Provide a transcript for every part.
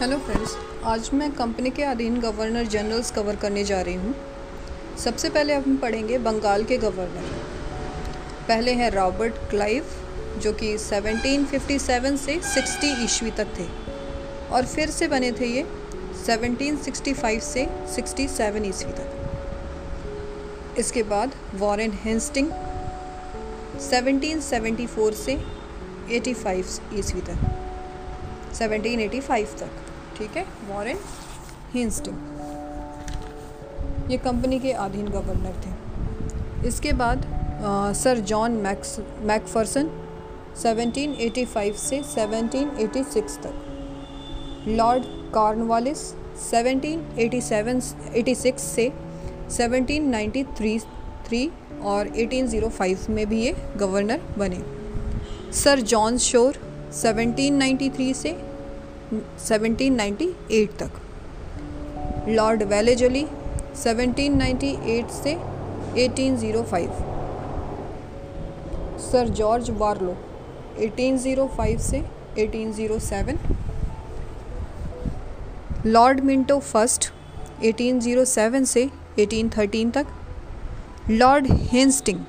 Hello friends आज मैं company के अधीन गवर्नर जनरल्स कवर करने जा रही हूँ। सबसे पहले हम पढ़ेंगे बंगाल के गवर्नर पहले हैं रॉबर्ट क्लाइव जो कि 1757 से 60 ईस्वी तक थे, और फिर से बने थे ये 1765 से 67 ईस्वी तक। इसके बाद वॉरेन हेंस्टिंग 1774 से 85 ईस्वी तक 1785 तक। ठीक है? वॉरेन हिंस्टिंग ये कंपनी के अधीन गवर्नर थे। इसके बाद आ, सर जॉन मैक्स मैकफर्सन 1785 से 1786 तक। लॉर्ड कॉर्नवालिस 1787 86 से 1793 और 1805 में भी ये गवर्नर बने। सर जॉन शोर 1793 से 1798 तक। लॉर्ड वेलेजली 1798 से 1805 सर जॉर्ज वार्लो 1805 से 1807 लॉर्ड मिंटो फ़र्स्ट 1807 से 1813 तक। लॉर्ड हिंस्टिंग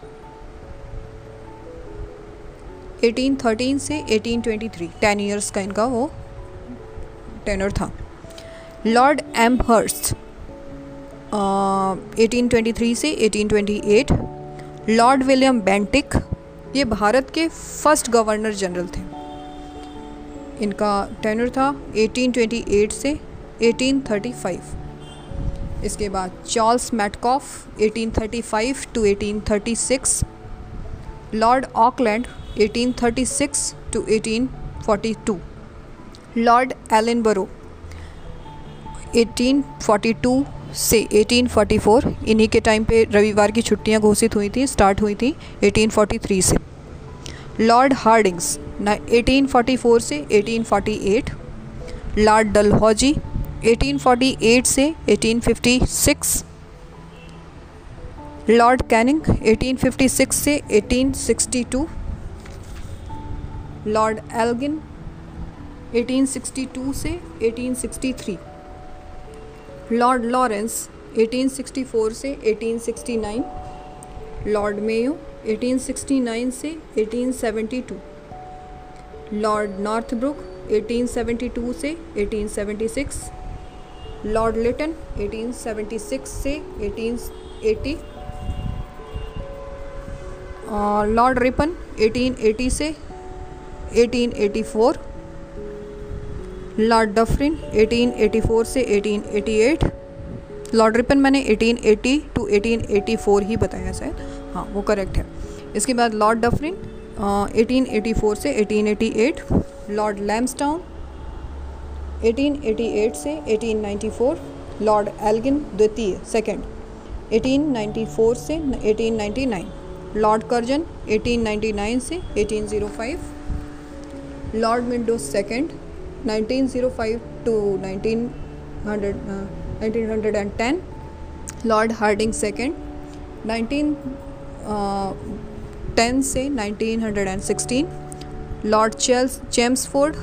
1813 से 1823 टेन इयर्स का इनका वो। टेनर था। Lord Amherst eighteen twenty three से eighteen twenty eight lord William Bentinck ये भारत के फ़र्स्ट गवर्नर जनरल थे। इनका टेनर था 1828 से 1835 इसके बाद Charles Metcalfe 1835 to 1836 lord Auckland 1836 to 1842 lord Ellenborough 1842 से 1844 इन्हीं के टाइम पे रविवार की छुट्टियाँ घोषित हुई थी स्टार्ट हुई थी 1843 से। लॉर्ड हार्डिंग्स 1844 से 1848 लॉर्ड डलहौजी 1848 से 1856 लॉर्ड कैनिंग 1856 से 1862 लॉर्ड एल्गिन 1862 से 1863 लॉर्ड लॉरेंस 1864 से 1869 लॉर्ड मेयो 1869 से 1872 लॉर्ड नॉर्थब्रुक 1872 से 1876 लॉर्ड लिटन 1876 से 1880 लॉर्ड रिपन 1880 से 1884 लॉर्ड डफरिन 1884 से 1888 लॉर्ड रिपन मैंने 1880 टू 1884 ही बताया शायद। हाँ वो करेक्ट है। इसके बाद लॉर्ड डफरिन 1884 से 1888 लॉर्ड लैम्सटाउन 1888 से 1894 लॉर्ड एल्गिन द्वितीय सेकंड 1894 से 1899 लॉर्ड कर्जन 1899 से 1805 lord Minto second 1905 to 1900 uh, 1910 Lord Hardinge second 1910 से 1916 Lord Chelms Chelmsford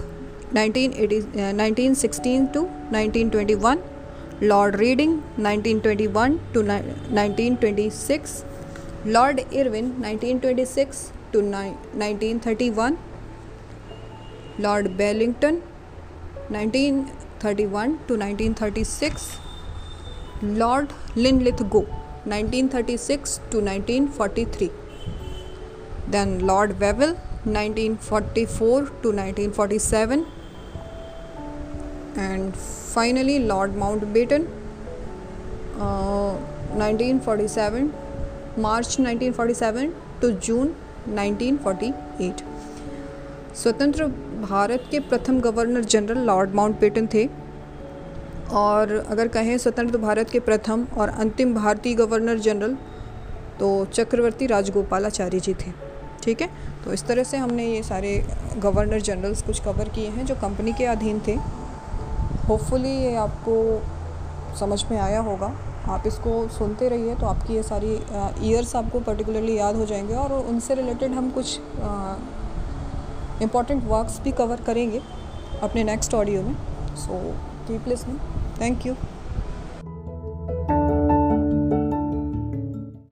1980 1916 to 1921 Lord Reading 1921 to 1926 Lord Irwin 1926 to 1931 Lord Willingdon 1931 to 1936 lord linlithgow 1936 to 1943 then lord wevell 1944 to 1947 and finally lord mountbatten uh, 1947 march 1947 to june 1948 स्वतंत्र भारत के प्रथम governor general Lord Mountbatten थे। और अगर कहें स्वतंत्र भारत के प्रथम और अंतिम भारतीय गवर्नर जनरल तो चक्रवर्ती राजगोपालाचारी जी थे। ठीक है? तो इस तरह से हमने ये सारे गवर्नर जनरल्स कुछ कवर किए हैं जो कंपनी के अधीन थे। होपफुली ये आपको समझ में आया होगा। आप इसको सुनते रहिए तो आपकी ये सारी ईयर्स आपको पर्टिकुलरली याद हो जाएँगे। और उनसे रिलेटेड हम कुछ इंपॉर्टेंट वर्क्स भी कवर करेंगे अपने नेक्स्ट ऑडियो में. So keep listening thank you.